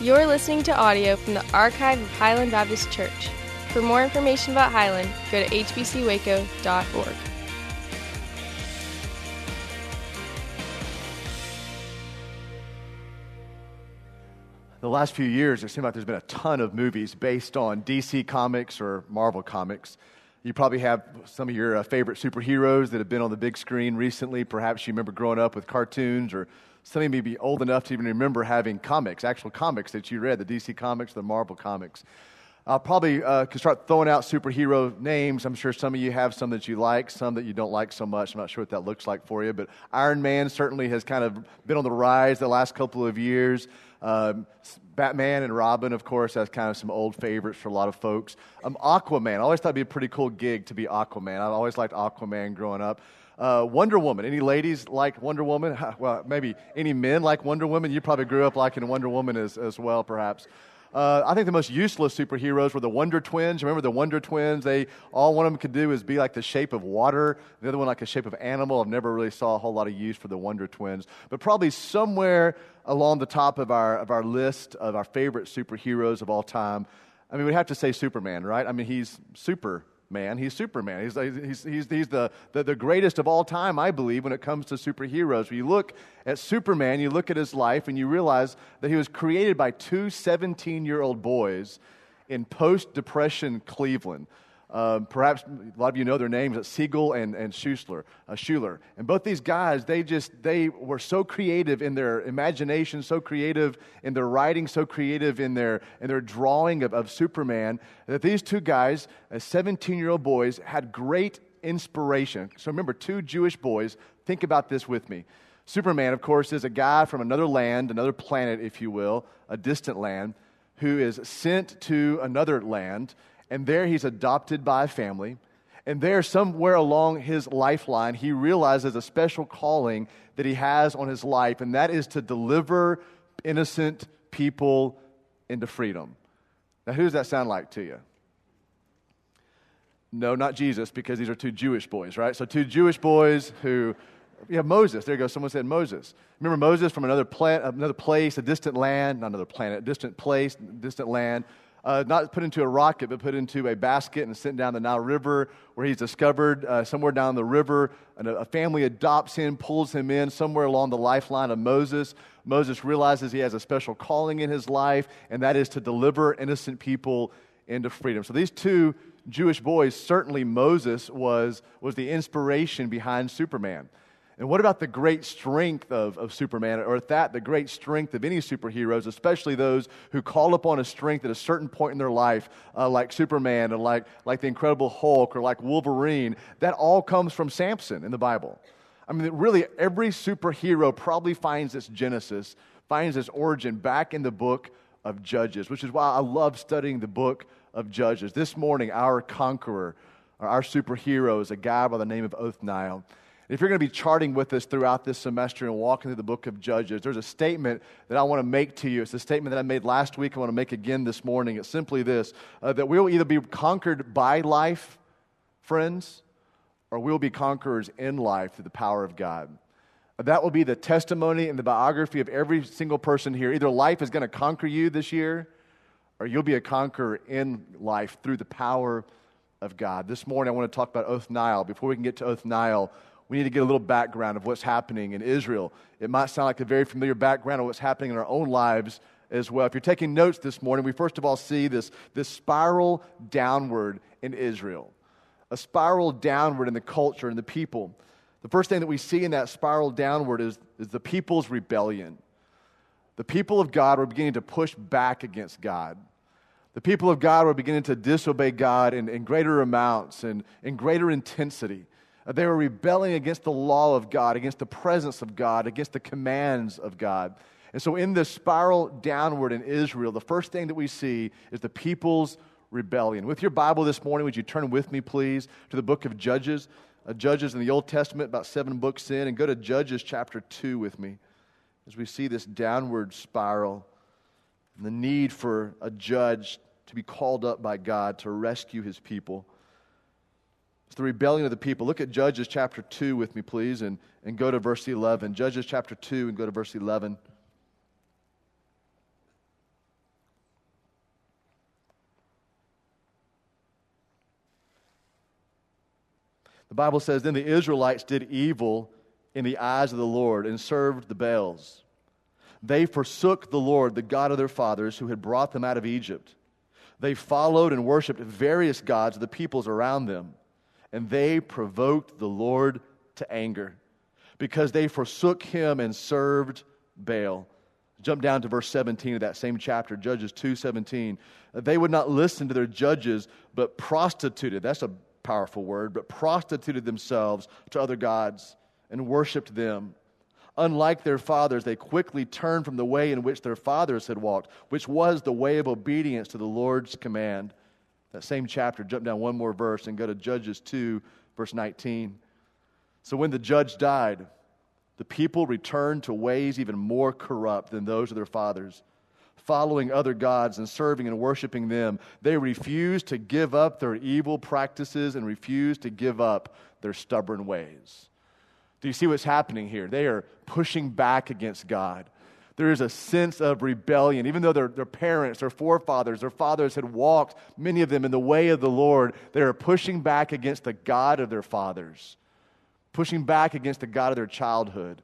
You're listening to audio from the archive of Highland Baptist Church. For more information about Highland, go to hbcwaco.org. The last few years, it seems like there's been a ton of movies based on DC Comics or Marvel Comics. You probably have some of your uh, favorite superheroes that have been on the big screen recently. Perhaps you remember growing up with cartoons, or some of you may be old enough to even remember having comics, actual comics that you read, the DC Comics, the Marvel Comics. I'll probably uh, could start throwing out superhero names. I'm sure some of you have some that you like, some that you don't like so much. I'm not sure what that looks like for you, but Iron Man certainly has kind of been on the rise the last couple of years. Um, Batman and Robin, of course, that's kind of some old favorites for a lot of folks. Um, Aquaman, I always thought it'd be a pretty cool gig to be Aquaman. I've always liked Aquaman growing up. Uh, Wonder Woman. Any ladies like Wonder Woman? Well, maybe any men like Wonder Woman? You probably grew up liking Wonder Woman as, as well, perhaps. Uh, I think the most useless superheroes were the Wonder Twins. Remember the Wonder Twins? They all one of them could do is be like the shape of water. The other one like the shape of animal. I've never really saw a whole lot of use for the Wonder Twins. But probably somewhere along the top of our of our list of our favorite superheroes of all time. I mean, we'd have to say Superman, right? I mean, he's super man. He's Superman. He's, he's, he's, he's the, the, the, greatest of all time, I believe, when it comes to superheroes. When you look at Superman, you look at his life, and you realize that he was created by two 17 year old boys in post Depression Cleveland. Uh, perhaps a lot of you know their names, Siegel and, and Schuler, uh, Schuler. And both these guys, they just, they were so creative in their imagination, so creative in their writing, so creative in their, in their drawing of, of Superman, that these two guys, as 17-year-old boys, had great inspiration. So remember, two Jewish boys, think about this with me. Superman, of course, is a guy from another land, another planet, if you will, a distant land, who is sent to another land and there he's adopted by a family. And there, somewhere along his lifeline, he realizes a special calling that he has on his life, and that is to deliver innocent people into freedom. Now, who does that sound like to you? No, not Jesus, because these are two Jewish boys, right? So, two Jewish boys who, yeah, Moses. There you go. Someone said Moses. Remember Moses from another, plant, another place, a distant land, not another planet, a distant place, distant land uh, not put into a rocket, but put into a basket and sent down the Nile River, where he's discovered uh, somewhere down the river. And a, a family adopts him, pulls him in somewhere along the lifeline of Moses. Moses realizes he has a special calling in his life, and that is to deliver innocent people into freedom. So these two Jewish boys, certainly Moses was, was the inspiration behind Superman. And what about the great strength of, of Superman, or at that, the great strength of any superheroes, especially those who call upon a strength at a certain point in their life, uh, like Superman, and like, like the Incredible Hulk, or like Wolverine? That all comes from Samson in the Bible. I mean, really, every superhero probably finds its genesis, finds its origin back in the book of Judges, which is why I love studying the book of Judges. This morning, our conqueror, our superhero, is a guy by the name of Othniel. If you're going to be charting with us throughout this semester and walking through the book of Judges, there's a statement that I want to make to you. It's a statement that I made last week. I want to make again this morning. It's simply this uh, that we will either be conquered by life, friends, or we'll be conquerors in life through the power of God. That will be the testimony and the biography of every single person here. Either life is going to conquer you this year, or you'll be a conqueror in life through the power of God. This morning, I want to talk about Othniel. Before we can get to Othniel, we need to get a little background of what's happening in Israel. It might sound like a very familiar background of what's happening in our own lives as well. If you're taking notes this morning, we first of all see this, this spiral downward in Israel, a spiral downward in the culture and the people. The first thing that we see in that spiral downward is, is the people's rebellion. The people of God were beginning to push back against God. The people of God were beginning to disobey God in, in greater amounts and in greater intensity. They were rebelling against the law of God, against the presence of God, against the commands of God. And so, in this spiral downward in Israel, the first thing that we see is the people's rebellion. With your Bible this morning, would you turn with me, please, to the book of Judges? Uh, Judges in the Old Testament, about seven books in, and go to Judges chapter 2 with me as we see this downward spiral and the need for a judge to be called up by God to rescue his people. It's the rebellion of the people. Look at Judges chapter 2 with me, please, and, and go to verse 11. Judges chapter 2 and go to verse 11. The Bible says, Then the Israelites did evil in the eyes of the Lord and served the Baals. They forsook the Lord, the God of their fathers, who had brought them out of Egypt. They followed and worshiped various gods of the peoples around them and they provoked the Lord to anger because they forsook him and served Baal. Jump down to verse 17 of that same chapter, Judges 2:17. They would not listen to their judges, but prostituted. That's a powerful word, but prostituted themselves to other gods and worshiped them. Unlike their fathers, they quickly turned from the way in which their fathers had walked, which was the way of obedience to the Lord's command. That same chapter, jump down one more verse and go to Judges 2, verse 19. So when the judge died, the people returned to ways even more corrupt than those of their fathers, following other gods and serving and worshiping them. They refused to give up their evil practices and refused to give up their stubborn ways. Do you see what's happening here? They are pushing back against God. There is a sense of rebellion. Even though their, their parents, their forefathers, their fathers had walked, many of them, in the way of the Lord, they are pushing back against the God of their fathers pushing back against the God of their childhood,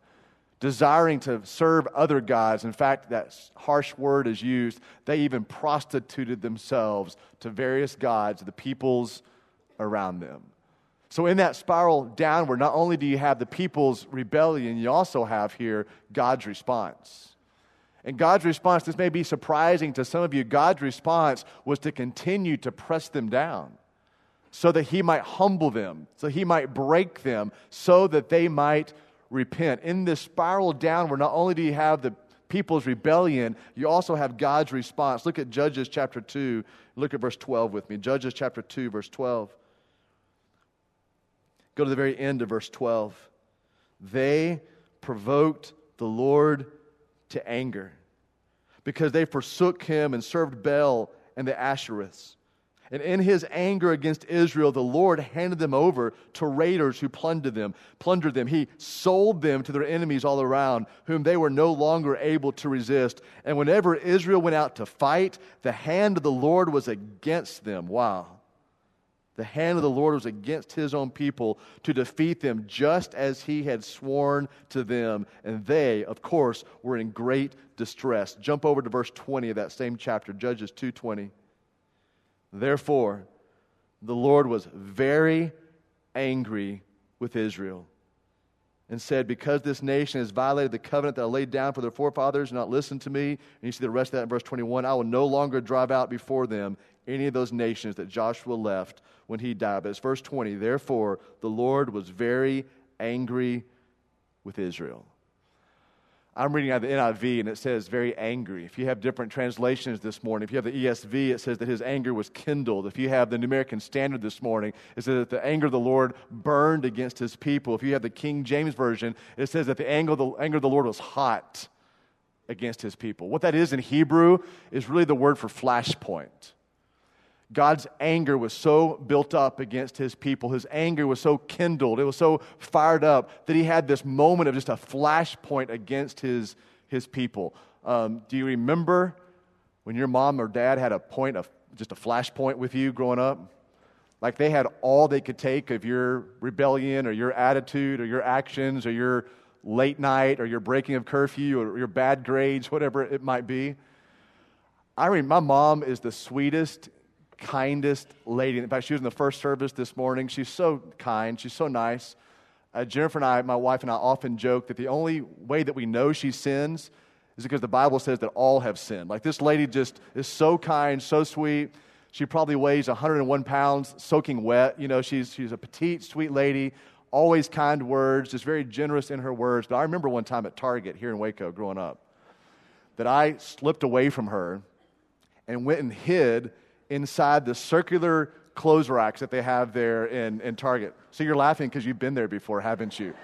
desiring to serve other gods. In fact, that harsh word is used. They even prostituted themselves to various gods, the peoples around them. So, in that spiral downward, not only do you have the people's rebellion, you also have here God's response. And God's response, this may be surprising to some of you, God's response was to continue to press them down so that he might humble them, so he might break them, so that they might repent. In this spiral downward, not only do you have the people's rebellion, you also have God's response. Look at Judges chapter 2. Look at verse 12 with me. Judges chapter 2, verse 12. Go to the very end of verse 12. They provoked the Lord to anger because they forsook him and served Baal and the Ashtoreths. And in his anger against Israel, the Lord handed them over to raiders who plundered them, plundered them. He sold them to their enemies all around, whom they were no longer able to resist. And whenever Israel went out to fight, the hand of the Lord was against them. Wow. The hand of the Lord was against his own people to defeat them just as he had sworn to them. And they, of course, were in great distress. Jump over to verse 20 of that same chapter, Judges 2:20. Therefore, the Lord was very angry with Israel and said, Because this nation has violated the covenant that I laid down for their forefathers not listened to me, and you see the rest of that in verse 21, I will no longer drive out before them any of those nations that Joshua left when he died. But it's verse 20, therefore the Lord was very angry with Israel. I'm reading out the NIV and it says very angry. If you have different translations this morning, if you have the ESV, it says that his anger was kindled. If you have the New American Standard this morning, it says that the anger of the Lord burned against his people. If you have the King James Version, it says that the anger of the, anger of the Lord was hot against his people. What that is in Hebrew is really the word for flashpoint. God's anger was so built up against his people. His anger was so kindled. It was so fired up that he had this moment of just a flashpoint against his, his people. Um, do you remember when your mom or dad had a point of just a flashpoint with you growing up? Like they had all they could take of your rebellion or your attitude or your actions or your late night or your breaking of curfew or your bad grades, whatever it might be. I mean, my mom is the sweetest kindest lady. In fact, she was in the first service this morning. She's so kind, she's so nice. Uh, Jennifer and I, my wife and I, often joke that the only way that we know she sins is because the Bible says that all have sinned. Like this lady just is so kind, so sweet. She probably weighs 101 pounds, soaking wet. You know, she's, she's a petite, sweet lady, always kind words, just very generous in her words. But I remember one time at Target here in Waco growing up that I slipped away from her and went and hid inside the circular clothes racks that they have there in, in Target. So you're laughing because you've been there before, haven't you?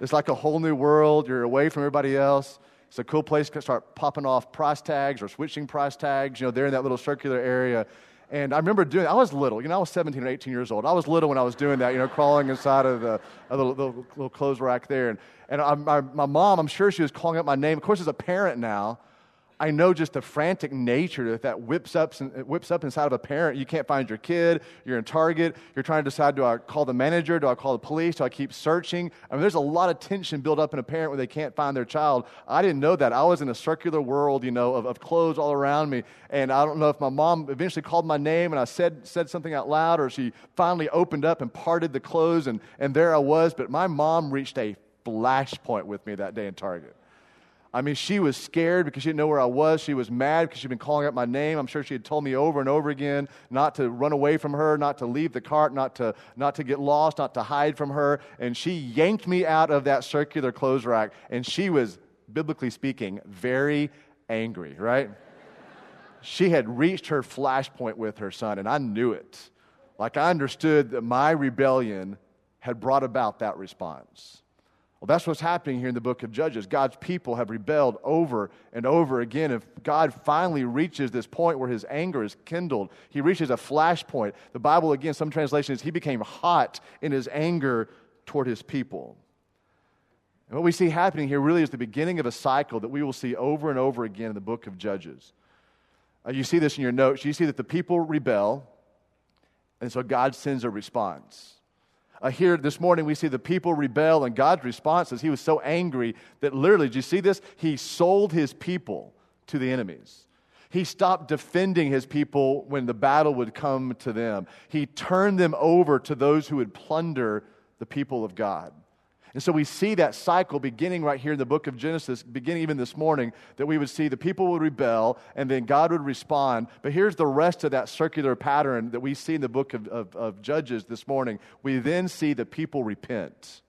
It's like a whole new world. You're away from everybody else. It's a cool place to start popping off price tags or switching price tags. You know, they're in that little circular area. And I remember doing. I was little. You know, I was 17 or 18 years old. I was little when I was doing that. You know, crawling inside of the, of the little, little, clothes rack there. And, and I, my, my mom, I'm sure she was calling out my name. Of course, as a parent now, I know just the frantic nature that that whips up, whips up inside of a parent. You can't find your kid. You're in Target. You're trying to decide do I call the manager? Do I call the police? Do I keep searching? I mean, there's a lot of tension built up in a parent when they can't find their child. I didn't know that. I was in a circular world, you know, of, of clothes all around me. And I don't know if my mom eventually called my name and I said, said something out loud or she finally opened up and parted the clothes and, and there I was. But my mom reached a flashpoint with me that day in Target. I mean, she was scared because she didn't know where I was. She was mad because she'd been calling out my name. I'm sure she had told me over and over again not to run away from her, not to leave the cart, not to, not to get lost, not to hide from her. And she yanked me out of that circular clothes rack. And she was, biblically speaking, very angry, right? she had reached her flashpoint with her son, and I knew it. Like I understood that my rebellion had brought about that response. Well, that's what's happening here in the book of Judges. God's people have rebelled over and over again. If God finally reaches this point where his anger is kindled, he reaches a flashpoint. The Bible, again, some translations, he became hot in his anger toward his people. And what we see happening here really is the beginning of a cycle that we will see over and over again in the book of Judges. Uh, you see this in your notes. You see that the people rebel, and so God sends a response. Uh, here this morning, we see the people rebel, and God's response is he was so angry that literally, do you see this? He sold his people to the enemies. He stopped defending his people when the battle would come to them. He turned them over to those who would plunder the people of God. And so we see that cycle beginning right here in the book of Genesis, beginning even this morning, that we would see the people would rebel and then God would respond. But here's the rest of that circular pattern that we see in the book of, of, of Judges this morning. We then see the people repent.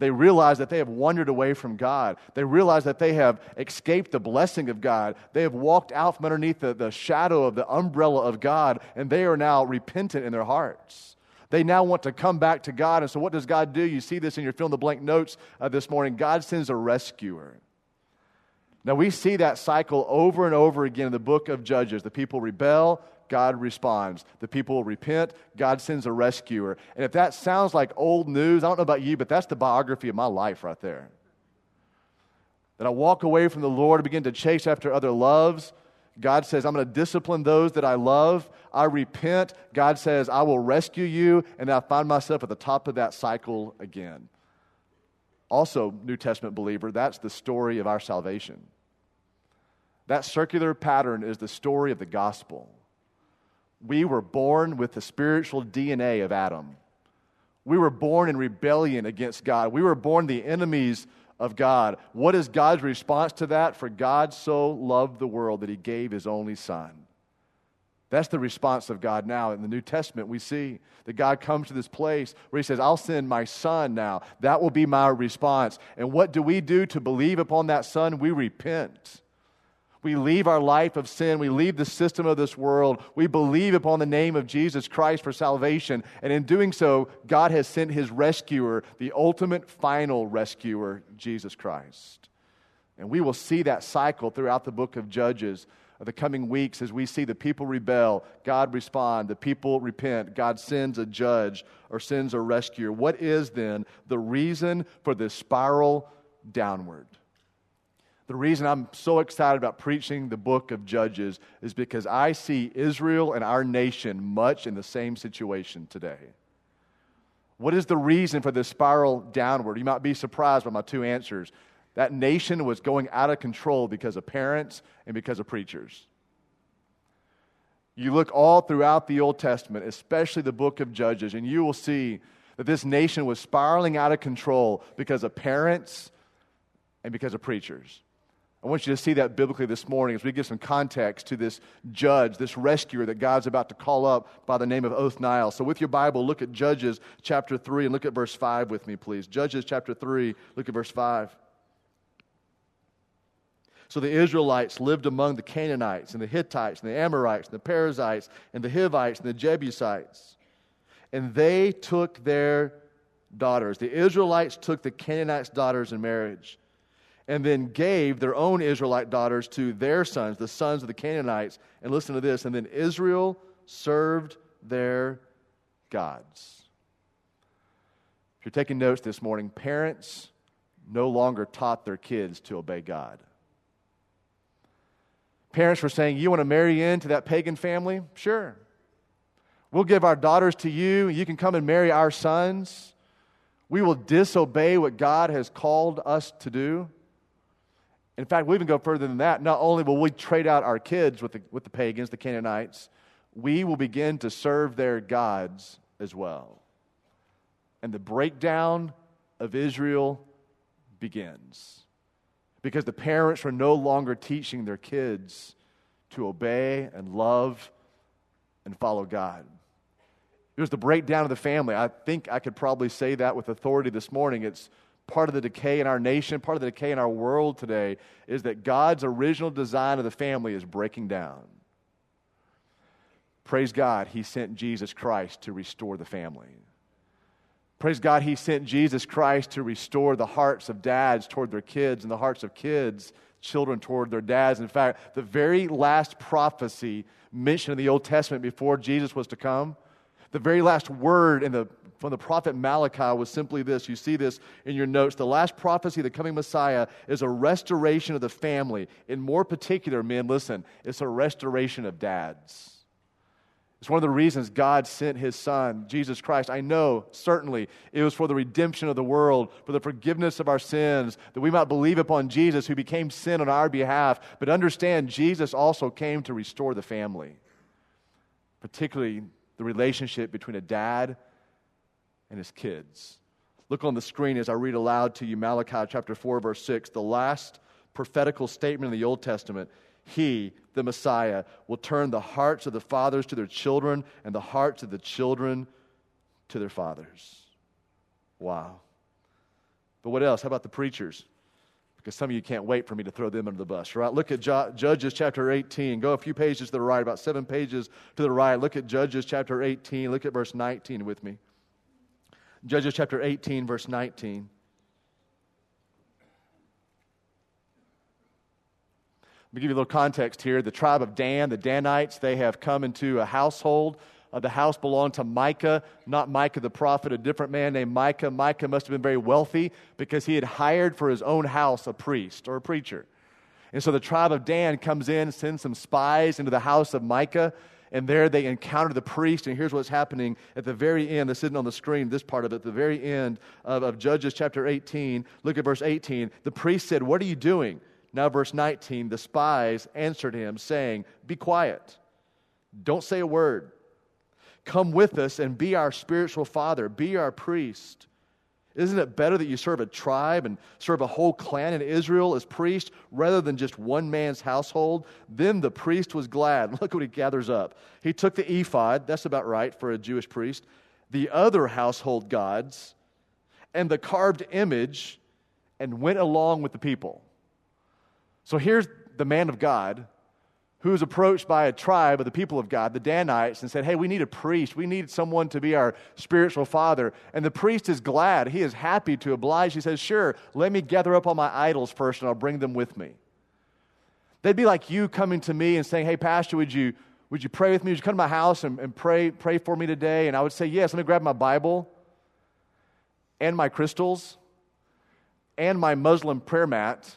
They realize that they have wandered away from God. They realize that they have escaped the blessing of God. They have walked out from underneath the, the shadow of the umbrella of God, and they are now repentant in their hearts. They now want to come back to God. And so, what does God do? You see this in your fill in the blank notes uh, this morning. God sends a rescuer. Now, we see that cycle over and over again in the book of Judges. The people rebel, God responds. The people repent, God sends a rescuer. And if that sounds like old news, I don't know about you, but that's the biography of my life right there. That I walk away from the Lord begin to chase after other loves. God says, I'm going to discipline those that I love. I repent. God says, I will rescue you. And I find myself at the top of that cycle again. Also, New Testament believer, that's the story of our salvation. That circular pattern is the story of the gospel. We were born with the spiritual DNA of Adam. We were born in rebellion against God. We were born the enemies of God. What is God's response to that? For God so loved the world that he gave his only Son. That's the response of God now. In the New Testament, we see that God comes to this place where He says, I'll send my Son now. That will be my response. And what do we do to believe upon that Son? We repent. We leave our life of sin. We leave the system of this world. We believe upon the name of Jesus Christ for salvation. And in doing so, God has sent his rescuer, the ultimate final rescuer, Jesus Christ. And we will see that cycle throughout the book of Judges of the coming weeks as we see the people rebel, God respond, the people repent, God sends a judge or sends a rescuer. What is then the reason for this spiral downward? The reason I'm so excited about preaching the book of Judges is because I see Israel and our nation much in the same situation today. What is the reason for this spiral downward? You might be surprised by my two answers. That nation was going out of control because of parents and because of preachers. You look all throughout the Old Testament, especially the book of Judges, and you will see that this nation was spiraling out of control because of parents and because of preachers. I want you to see that biblically this morning as we give some context to this judge, this rescuer that God's about to call up by the name of Othniel. So, with your Bible, look at Judges chapter 3 and look at verse 5 with me, please. Judges chapter 3, look at verse 5. So the Israelites lived among the Canaanites and the Hittites and the Amorites and the Perizzites and the Hivites and the Jebusites. And they took their daughters. The Israelites took the Canaanites' daughters in marriage and then gave their own Israelite daughters to their sons, the sons of the Canaanites. And listen to this. And then Israel served their gods. If you're taking notes this morning, parents no longer taught their kids to obey God. Parents were saying, You want to marry into that pagan family? Sure. We'll give our daughters to you. You can come and marry our sons. We will disobey what God has called us to do. In fact, we even go further than that. Not only will we trade out our kids with the, with the pagans, the Canaanites, we will begin to serve their gods as well. And the breakdown of Israel begins because the parents were no longer teaching their kids to obey and love and follow God. It was the breakdown of the family. I think I could probably say that with authority this morning. It's part of the decay in our nation, part of the decay in our world today, is that God's original design of the family is breaking down. Praise God, He sent Jesus Christ to restore the family. Praise God, He sent Jesus Christ to restore the hearts of dads toward their kids and the hearts of kids, children toward their dads. In fact, the very last prophecy mentioned in the Old Testament before Jesus was to come, the very last word in the from the prophet Malachi was simply this. You see this in your notes. The last prophecy of the coming Messiah is a restoration of the family. In more particular, men, listen, it's a restoration of dads. It's one of the reasons God sent his son, Jesus Christ. I know, certainly, it was for the redemption of the world, for the forgiveness of our sins, that we might believe upon Jesus who became sin on our behalf. But understand, Jesus also came to restore the family, particularly the relationship between a dad and his kids. Look on the screen as I read aloud to you Malachi chapter 4, verse 6, the last prophetical statement in the Old Testament. He, the Messiah, will turn the hearts of the fathers to their children and the hearts of the children to their fathers. Wow. But what else? How about the preachers? Because some of you can't wait for me to throw them under the bus, right? Look at Judges chapter 18. Go a few pages to the right, about seven pages to the right. Look at Judges chapter 18. Look at verse 19 with me. Judges chapter 18, verse 19. Let me give you a little context here. The tribe of Dan, the Danites, they have come into a household. Uh, the house belonged to Micah, not Micah the prophet, a different man named Micah. Micah must have been very wealthy because he had hired for his own house a priest or a preacher. And so the tribe of Dan comes in, sends some spies into the house of Micah, and there they encounter the priest. And here's what's happening at the very end. That's sitting on the screen, this part of it, the very end of, of Judges chapter 18. Look at verse 18. The priest said, What are you doing? Now, verse 19, the spies answered him, saying, Be quiet. Don't say a word. Come with us and be our spiritual father, be our priest. Isn't it better that you serve a tribe and serve a whole clan in Israel as priest rather than just one man's household? Then the priest was glad. Look what he gathers up. He took the ephod, that's about right for a Jewish priest, the other household gods, and the carved image, and went along with the people. So here's the man of God who was approached by a tribe of the people of God, the Danites, and said, Hey, we need a priest. We need someone to be our spiritual father. And the priest is glad. He is happy to oblige. He says, Sure, let me gather up all my idols first and I'll bring them with me. They'd be like you coming to me and saying, Hey, Pastor, would you, would you pray with me? Would you come to my house and, and pray, pray for me today? And I would say, Yes, let me grab my Bible and my crystals and my Muslim prayer mat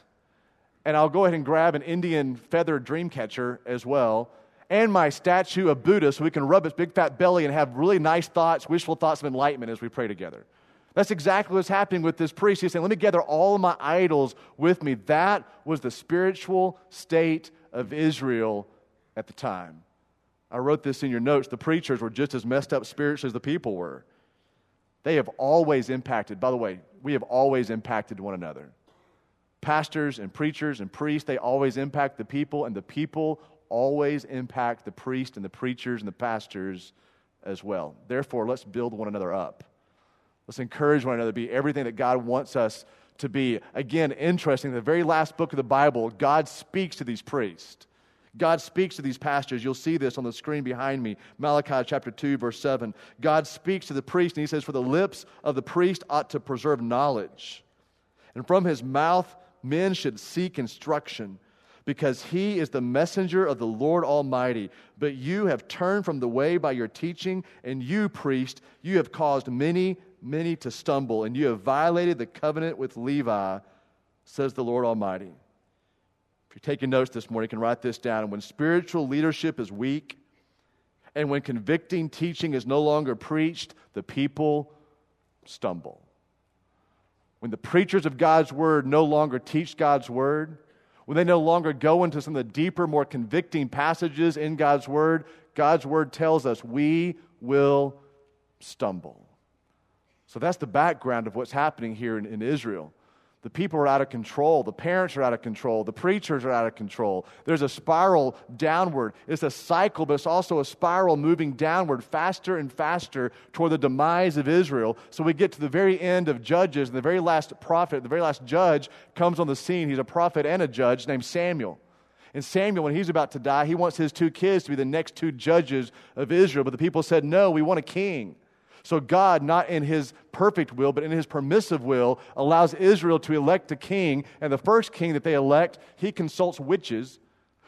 and I'll go ahead and grab an Indian feather dream catcher as well, and my statue of Buddha so we can rub its big fat belly and have really nice thoughts, wishful thoughts of enlightenment as we pray together. That's exactly what's happening with this priest. He's saying, Let me gather all of my idols with me. That was the spiritual state of Israel at the time. I wrote this in your notes. The preachers were just as messed up spiritually as the people were. They have always impacted, by the way, we have always impacted one another pastors and preachers and priests, they always impact the people, and the people always impact the priests and the preachers and the pastors as well. Therefore, let's build one another up. Let's encourage one another to be everything that God wants us to be. Again, interesting, the very last book of the Bible, God speaks to these priests. God speaks to these pastors. You'll see this on the screen behind me. Malachi chapter 2, verse 7. God speaks to the priest, and he says, For the lips of the priest ought to preserve knowledge. And from his mouth men should seek instruction because he is the messenger of the Lord Almighty. But you have turned from the way by your teaching, and you, priest, you have caused many, many to stumble, and you have violated the covenant with Levi, says the Lord Almighty. If you're taking notes this morning, you can write this down. When spiritual leadership is weak, and when convicting teaching is no longer preached, the people stumble. When the preachers of God's word no longer teach God's word, when they no longer go into some of the deeper, more convicting passages in God's word, God's word tells us we will stumble. So that's the background of what's happening here in, in Israel. The people are out of control. The parents are out of control. The preachers are out of control. There's a spiral downward. It's a cycle, but it's also a spiral moving downward faster and faster toward the demise of Israel. So we get to the very end of Judges, and the very last prophet, the very last judge comes on the scene. He's a prophet and a judge named Samuel. And Samuel, when he's about to die, he wants his two kids to be the next two judges of Israel. But the people said, No, we want a king. So God, not in his perfect will, but in his permissive will, allows Israel to elect a king. And the first king that they elect, he consults witches.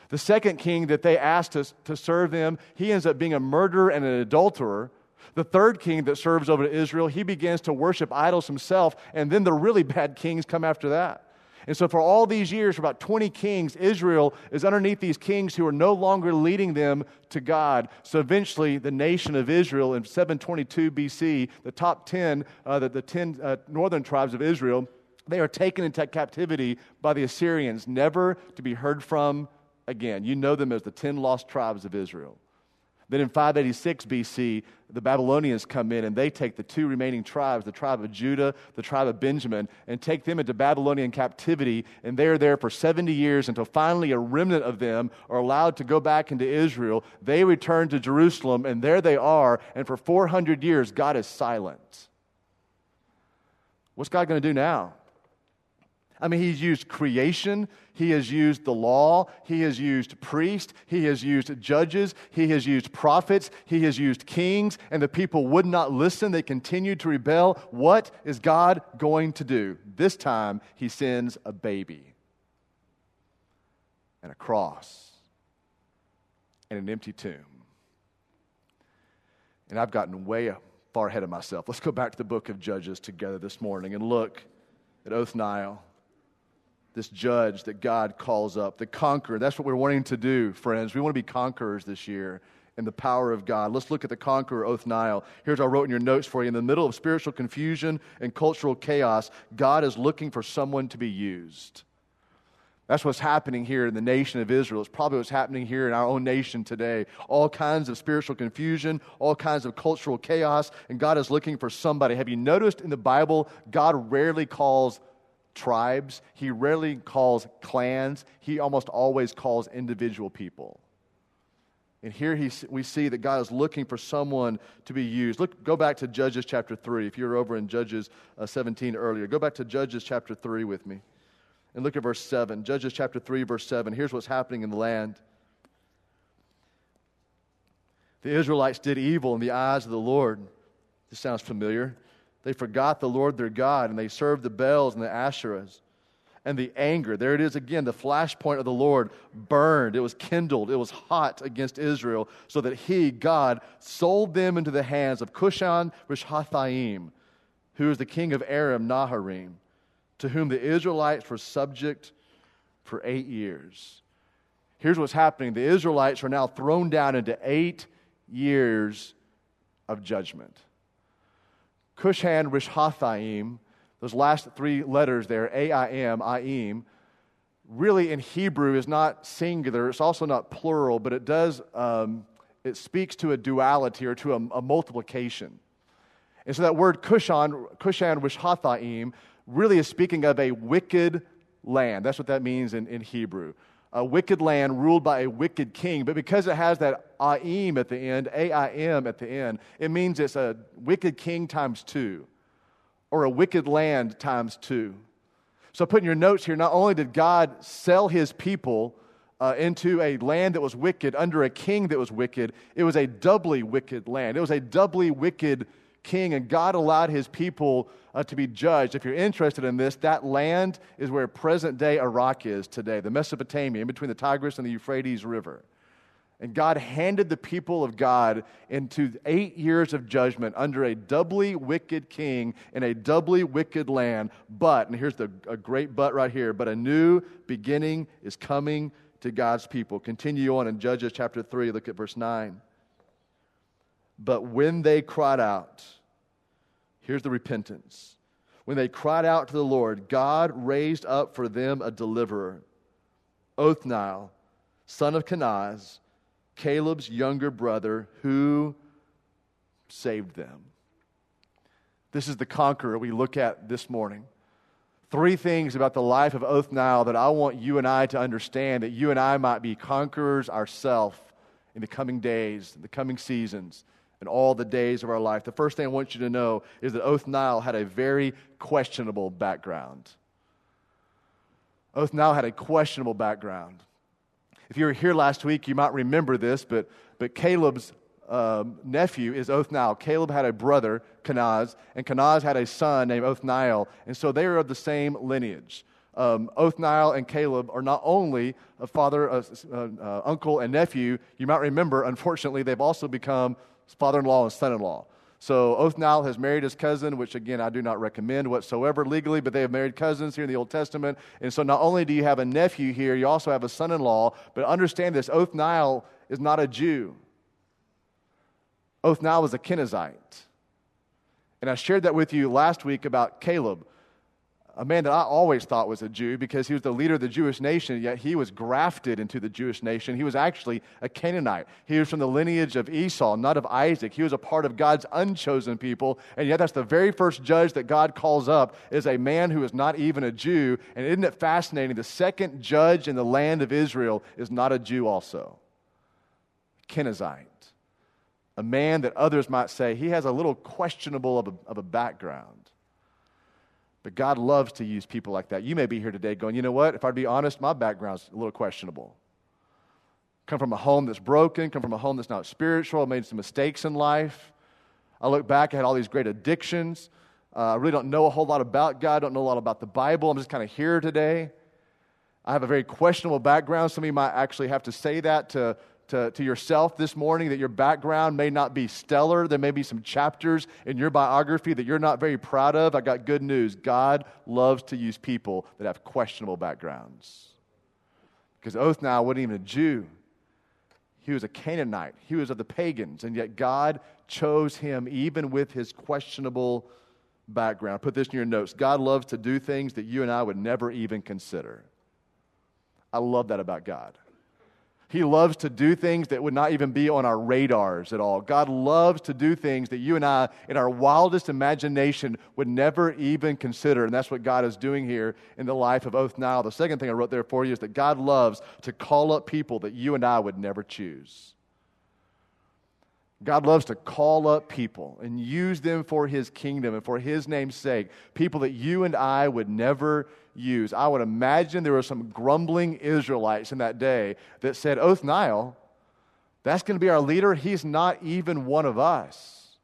The second king that they ask to, to serve them, he ends up being a murderer and an adulterer. The third king that serves over Israel, he begins to worship idols himself. And then the really bad kings come after that. And so, for all these years, for about 20 kings, Israel is underneath these kings who are no longer leading them to God. So, eventually, the nation of Israel in 722 BC, the top 10, uh, the, the 10 uh, northern tribes of Israel, they are taken into captivity by the Assyrians, never to be heard from again. You know them as the 10 lost tribes of Israel. Then in 586 BC, the Babylonians come in and they take the two remaining tribes, the tribe of Judah, the tribe of Benjamin, and take them into Babylonian captivity. And they're there for 70 years until finally a remnant of them are allowed to go back into Israel. They return to Jerusalem, and there they are. And for 400 years, God is silent. What's God going to do now? I mean, he's used creation, he has used the law, he has used priests, he has used judges, he has used prophets, he has used kings, and the people would not listen. They continued to rebel. What is God going to do? This time, he sends a baby and a cross and an empty tomb. And I've gotten way far ahead of myself. Let's go back to the book of Judges together this morning and look at Othniel this judge that God calls up, the conqueror. That's what we're wanting to do, friends. We want to be conquerors this year in the power of God. Let's look at the conqueror, Othniel. Here's what I wrote in your notes for you. In the middle of spiritual confusion and cultural chaos, God is looking for someone to be used. That's what's happening here in the nation of Israel. It's probably what's happening here in our own nation today. All kinds of spiritual confusion, all kinds of cultural chaos, and God is looking for somebody. Have you noticed in the Bible, God rarely calls tribes. He rarely calls clans. He almost always calls individual people. And here he, we see that God is looking for someone to be used. Look, go back to Judges chapter 3. If you were over in Judges uh, 17 earlier, go back to Judges chapter 3 with me. And look at verse 7. Judges chapter 3, verse 7. Here's what's happening in the land. The Israelites did evil in the eyes of the Lord. This sounds familiar. They forgot the Lord their God and they served the Baals and the Asherahs. And the anger, there it is again, the flashpoint of the Lord burned. It was kindled. It was hot against Israel, so that he, God, sold them into the hands of Cushan Rishathaim, who is the king of Aram Naharaim, to whom the Israelites were subject for eight years. Here's what's happening the Israelites are now thrown down into eight years of judgment. Cushan Rishathaim, those last three letters there, A-I-M, I-M, really in Hebrew is not singular. It's also not plural, but it does, um, it speaks to a duality or to a, a multiplication. And so that word Cushan, Cushan Rishathaim, really is speaking of a wicked land. That's what that means in, in Hebrew a wicked land ruled by a wicked king. But because it has that aim at the end, A-I-M at the end, it means it's a wicked king times two, or a wicked land times two. So put in your notes here, not only did God sell his people uh, into a land that was wicked under a king that was wicked, it was a doubly wicked land. It was a doubly wicked king, and God allowed his people uh, to be judged. If you're interested in this, that land is where present day Iraq is today, the Mesopotamia, in between the Tigris and the Euphrates River. And God handed the people of God into eight years of judgment under a doubly wicked king in a doubly wicked land. But, and here's the, a great but right here, but a new beginning is coming to God's people. Continue on in Judges chapter 3, look at verse 9. But when they cried out, here's the repentance. When they cried out to the Lord, God raised up for them a deliverer, Othniel, son of Kenaz Caleb's younger brother who saved them. This is the conqueror we look at this morning. Three things about the life of Othniel that I want you and I to understand that you and I might be conquerors ourselves in the coming days, in the coming seasons, and all the days of our life. The first thing I want you to know is that Othniel had a very questionable background. Othniel had a questionable background. If you were here last week, you might remember this, but, but Caleb's um, nephew is Othniel. Caleb had a brother, Kenaz, and Kenaz had a son named Othniel, and so they are of the same lineage. Um, Othniel and Caleb are not only a father, a, a, a uncle, and nephew. You might remember, unfortunately, they've also become father in law and son in law. So Othniel has married his cousin, which again I do not recommend whatsoever legally, but they have married cousins here in the Old Testament. And so not only do you have a nephew here, you also have a son in law. But understand this Othniel is not a Jew, Othniel was a Kenizzite. And I shared that with you last week about Caleb a man that I always thought was a Jew because he was the leader of the Jewish nation, yet he was grafted into the Jewish nation. He was actually a Canaanite. He was from the lineage of Esau, not of Isaac. He was a part of God's unchosen people, and yet that's the very first judge that God calls up is a man who is not even a Jew. And isn't it fascinating? The second judge in the land of Israel is not a Jew also. Kenizzite. A man that others might say he has a little questionable of a, of a background. But God loves to use people like that. You may be here today going, you know what? If I'd be honest, my background's a little questionable. Come from a home that's broken, come from a home that's not spiritual, made some mistakes in life. I look back, I had all these great addictions. Uh, I really don't know a whole lot about God, don't know a lot about the Bible. I'm just kind of here today. I have a very questionable background. Some of you might actually have to say that to to, to yourself this morning that your background may not be stellar. There may be some chapters in your biography that you're not very proud of. I got good news. God loves to use people that have questionable backgrounds. Because Othniel wasn't even a Jew, he was a Canaanite, he was of the pagans, and yet God chose him even with his questionable background. Put this in your notes God loves to do things that you and I would never even consider. I love that about God. He loves to do things that would not even be on our radars at all. God loves to do things that you and I, in our wildest imagination, would never even consider. And that's what God is doing here in the life of Othniel. The second thing I wrote there for you is that God loves to call up people that you and I would never choose. God loves to call up people and use them for his kingdom and for his name's sake. People that you and I would never use. I would imagine there were some grumbling Israelites in that day that said, Othniel, that's going to be our leader. He's not even one of us.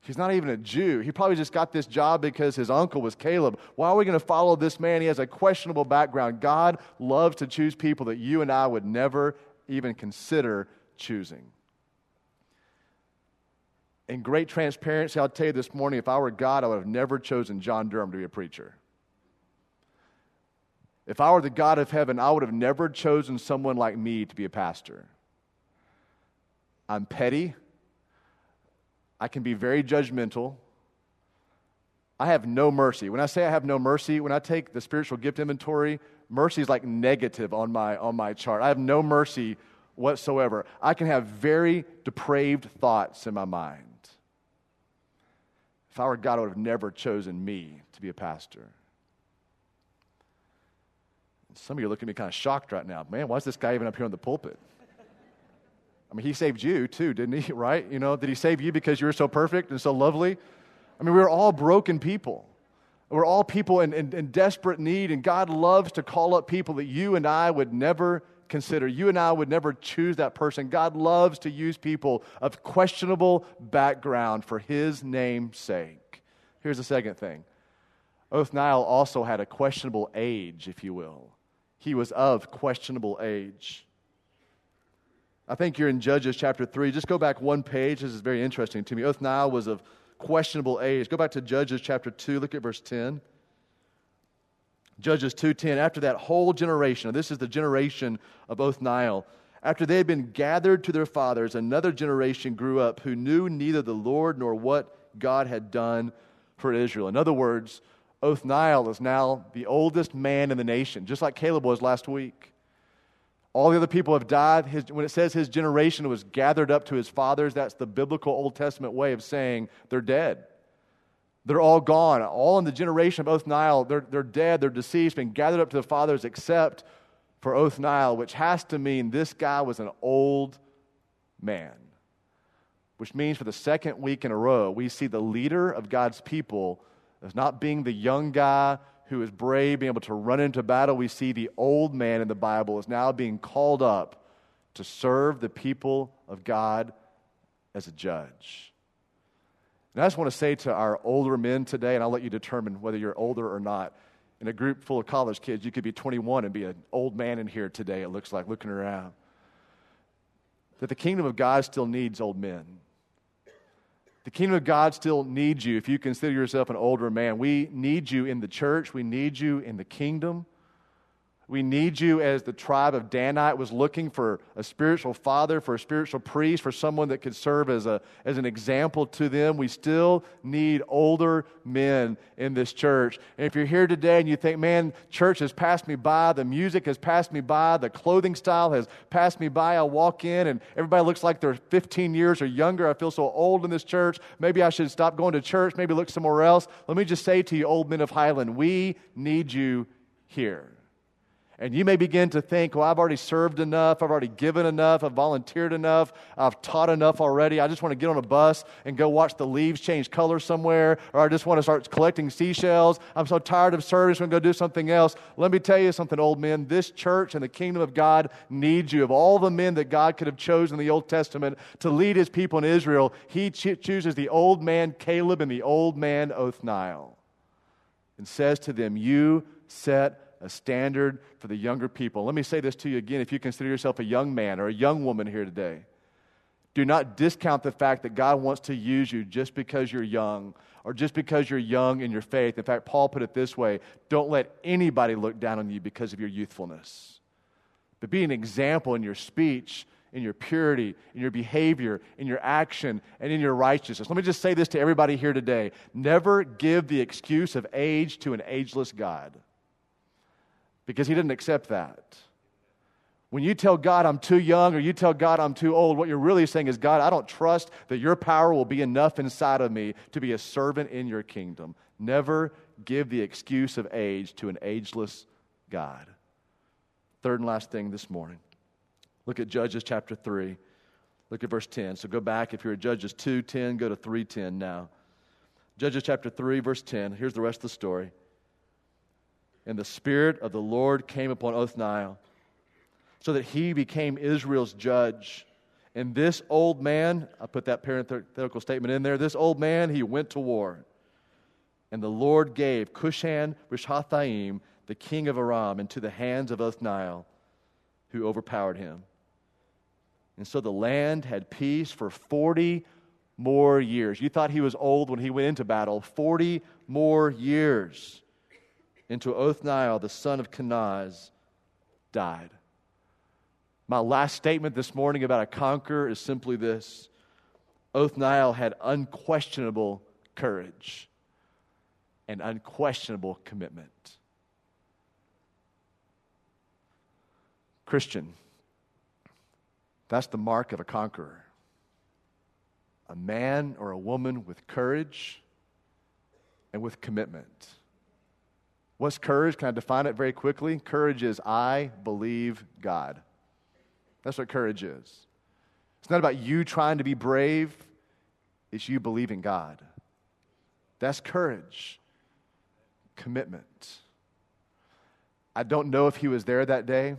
He's not even a Jew. He probably just got this job because his uncle was Caleb. Why are we going to follow this man? He has a questionable background. God loves to choose people that you and I would never even consider choosing. In great transparency, I'll tell you this morning if I were God, I would have never chosen John Durham to be a preacher. If I were the God of heaven, I would have never chosen someone like me to be a pastor. I'm petty. I can be very judgmental. I have no mercy. When I say I have no mercy, when I take the spiritual gift inventory, mercy is like negative on my, on my chart. I have no mercy whatsoever. I can have very depraved thoughts in my mind. If I were God, I would have never chosen me to be a pastor. Some of you are looking at me kind of shocked right now. Man, why is this guy even up here on the pulpit? I mean, he saved you too, didn't he? Right? You know, did he save you because you were so perfect and so lovely? I mean, we were all broken people. We're all people in, in, in, desperate need, and God loves to call up people that you and I would never consider. You and I would never choose that person. God loves to use people of questionable background for His name's sake. Here's the second thing Othniel also had a questionable age, if you will he was of questionable age. I think you're in Judges chapter 3. Just go back one page. This is very interesting to me. Othniel was of questionable age. Go back to Judges chapter 2. Look at verse 10. Judges 2:10 after that whole generation this is the generation of Othniel after they had been gathered to their fathers another generation grew up who knew neither the Lord nor what God had done for Israel in other words Othniel is now the oldest man in the nation just like Caleb was last week all the other people have died. His, when it says his generation was gathered up to his fathers, that's the biblical Old Testament way of saying they're dead. They're all gone. All in the generation of Othniel, they're, they're dead, they're deceased, been gathered up to the fathers except for Othniel, which has to mean this guy was an old man. Which means for the second week in a row, we see the leader of God's people as not being the young guy who is brave, being able to run into battle. We see the old man in the Bible is now being called up to serve the people of God as a judge. And I just want to say to our older men today, and I'll let you determine whether you're older or not. In a group full of college kids, you could be 21 and be an old man in here today, it looks like, looking around. That the kingdom of God still needs old men. The kingdom of God still needs you if you consider yourself an older man. We need you in the church, we need you in the kingdom. We need you as the tribe of Danite was looking for a spiritual father, for a spiritual priest, for someone that could serve as, a, as an example to them. We still need older men in this church. And if you're here today and you think, man, church has passed me by, the music has passed me by, the clothing style has passed me by, I walk in and everybody looks like they're 15 years or younger. I feel so old in this church. Maybe I should stop going to church, maybe look somewhere else. Let me just say to you, old men of Highland, we need you here. And you may begin to think, well, I've already served enough, I've already given enough, I've volunteered enough, I've taught enough already. I just want to get on a bus and go watch the leaves change color somewhere, or I just want to start collecting seashells. I'm so tired of service, I'm going to go do something else. Let me tell you something, old men. This church and the kingdom of God needs you. Of all the men that God could have chosen in the Old Testament to lead his people in Israel, he chooses the old man Caleb and the old man Othniel and says to them, You set a standard for the younger people. Let me say this to you again if you consider yourself a young man or a young woman here today. Do not discount the fact that God wants to use you just because you're young or just because you're young in your faith. In fact, Paul put it this way don't let anybody look down on you because of your youthfulness, but be an example in your speech. In your purity, in your behavior, in your action, and in your righteousness. Let me just say this to everybody here today. Never give the excuse of age to an ageless God because he didn't accept that. When you tell God I'm too young or you tell God I'm too old, what you're really saying is, God, I don't trust that your power will be enough inside of me to be a servant in your kingdom. Never give the excuse of age to an ageless God. Third and last thing this morning. Look at Judges chapter 3. Look at verse 10. So go back. If you're at Judges 2:10, go to 3:10 now. Judges chapter 3, verse 10. Here's the rest of the story and the Spirit of the Lord came upon Othniel, so that he became Israel's judge. And this old man, I put that parenthetical statement in there, this old man, he went to war. And the Lord gave Cushan Rishathaim, the king of Aram, into the hands of Othniel, who overpowered him. And so the land had peace for 40 more years. You thought he was old when he went into battle. 40 more years into Othniel, the son of Kenaz, died. My last statement this morning about a conqueror is simply this Othniel had unquestionable courage and unquestionable commitment. Christian, that's the mark of a conqueror. A man or a woman with courage and with commitment. What's courage? Can I define it very quickly? Courage is I believe God. That's what courage is. It's not about you trying to be brave, it's you believing God. That's courage, commitment. I don't know if he was there that day,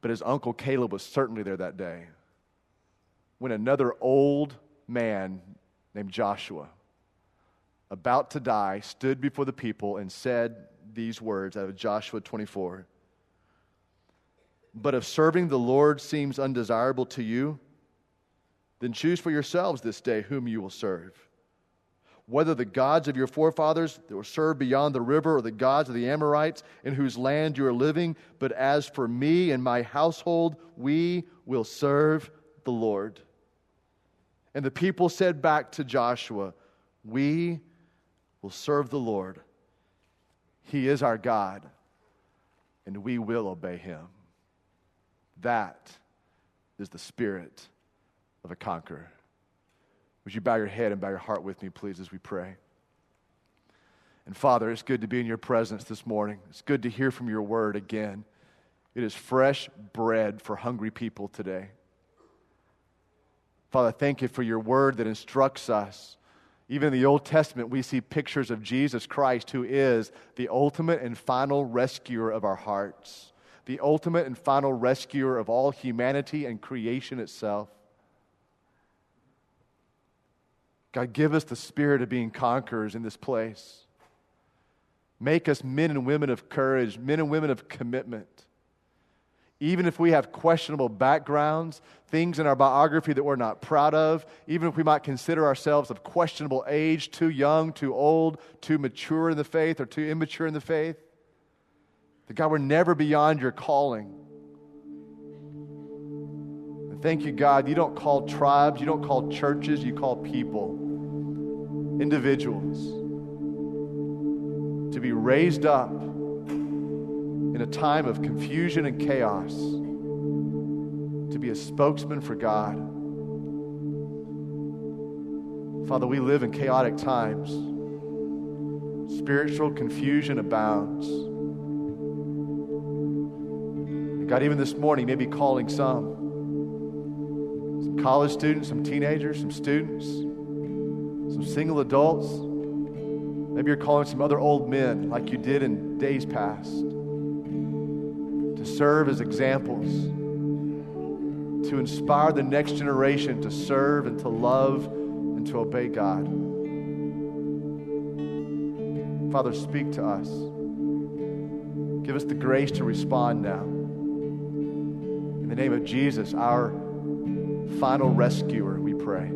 but his uncle Caleb was certainly there that day when another old man named Joshua about to die, stood before the people and said these words out of Joshua 24 But if serving the Lord seems undesirable to you, then choose for yourselves this day whom you will serve. Whether the gods of your forefathers that were served beyond the river or the gods of the Amorites in whose land you are living, but as for me and my household, we will serve the Lord. And the people said back to Joshua, We will serve the Lord. He is our God, and we will obey him. That is the spirit of a conqueror. Would you bow your head and bow your heart with me, please, as we pray? And Father, it's good to be in your presence this morning. It's good to hear from your word again. It is fresh bread for hungry people today. Father, thank you for your word that instructs us. Even in the Old Testament, we see pictures of Jesus Christ, who is the ultimate and final rescuer of our hearts, the ultimate and final rescuer of all humanity and creation itself. God, give us the spirit of being conquerors in this place. Make us men and women of courage, men and women of commitment. Even if we have questionable backgrounds, things in our biography that we're not proud of, even if we might consider ourselves of questionable age, too young, too old, too mature in the faith, or too immature in the faith, that God, we're never beyond your calling. And thank you, God, you don't call tribes, you don't call churches, you call people individuals to be raised up in a time of confusion and chaos to be a spokesman for God. Father, we live in chaotic times. Spiritual confusion abounds. And God, even this morning, maybe calling some, some college students, some teenagers, some students some single adults. Maybe you're calling some other old men like you did in days past serve as examples, to inspire the next generation to serve and to love and to obey God. Father, speak to us. Give us the grace to respond now. In the name of Jesus, our final rescuer, we pray.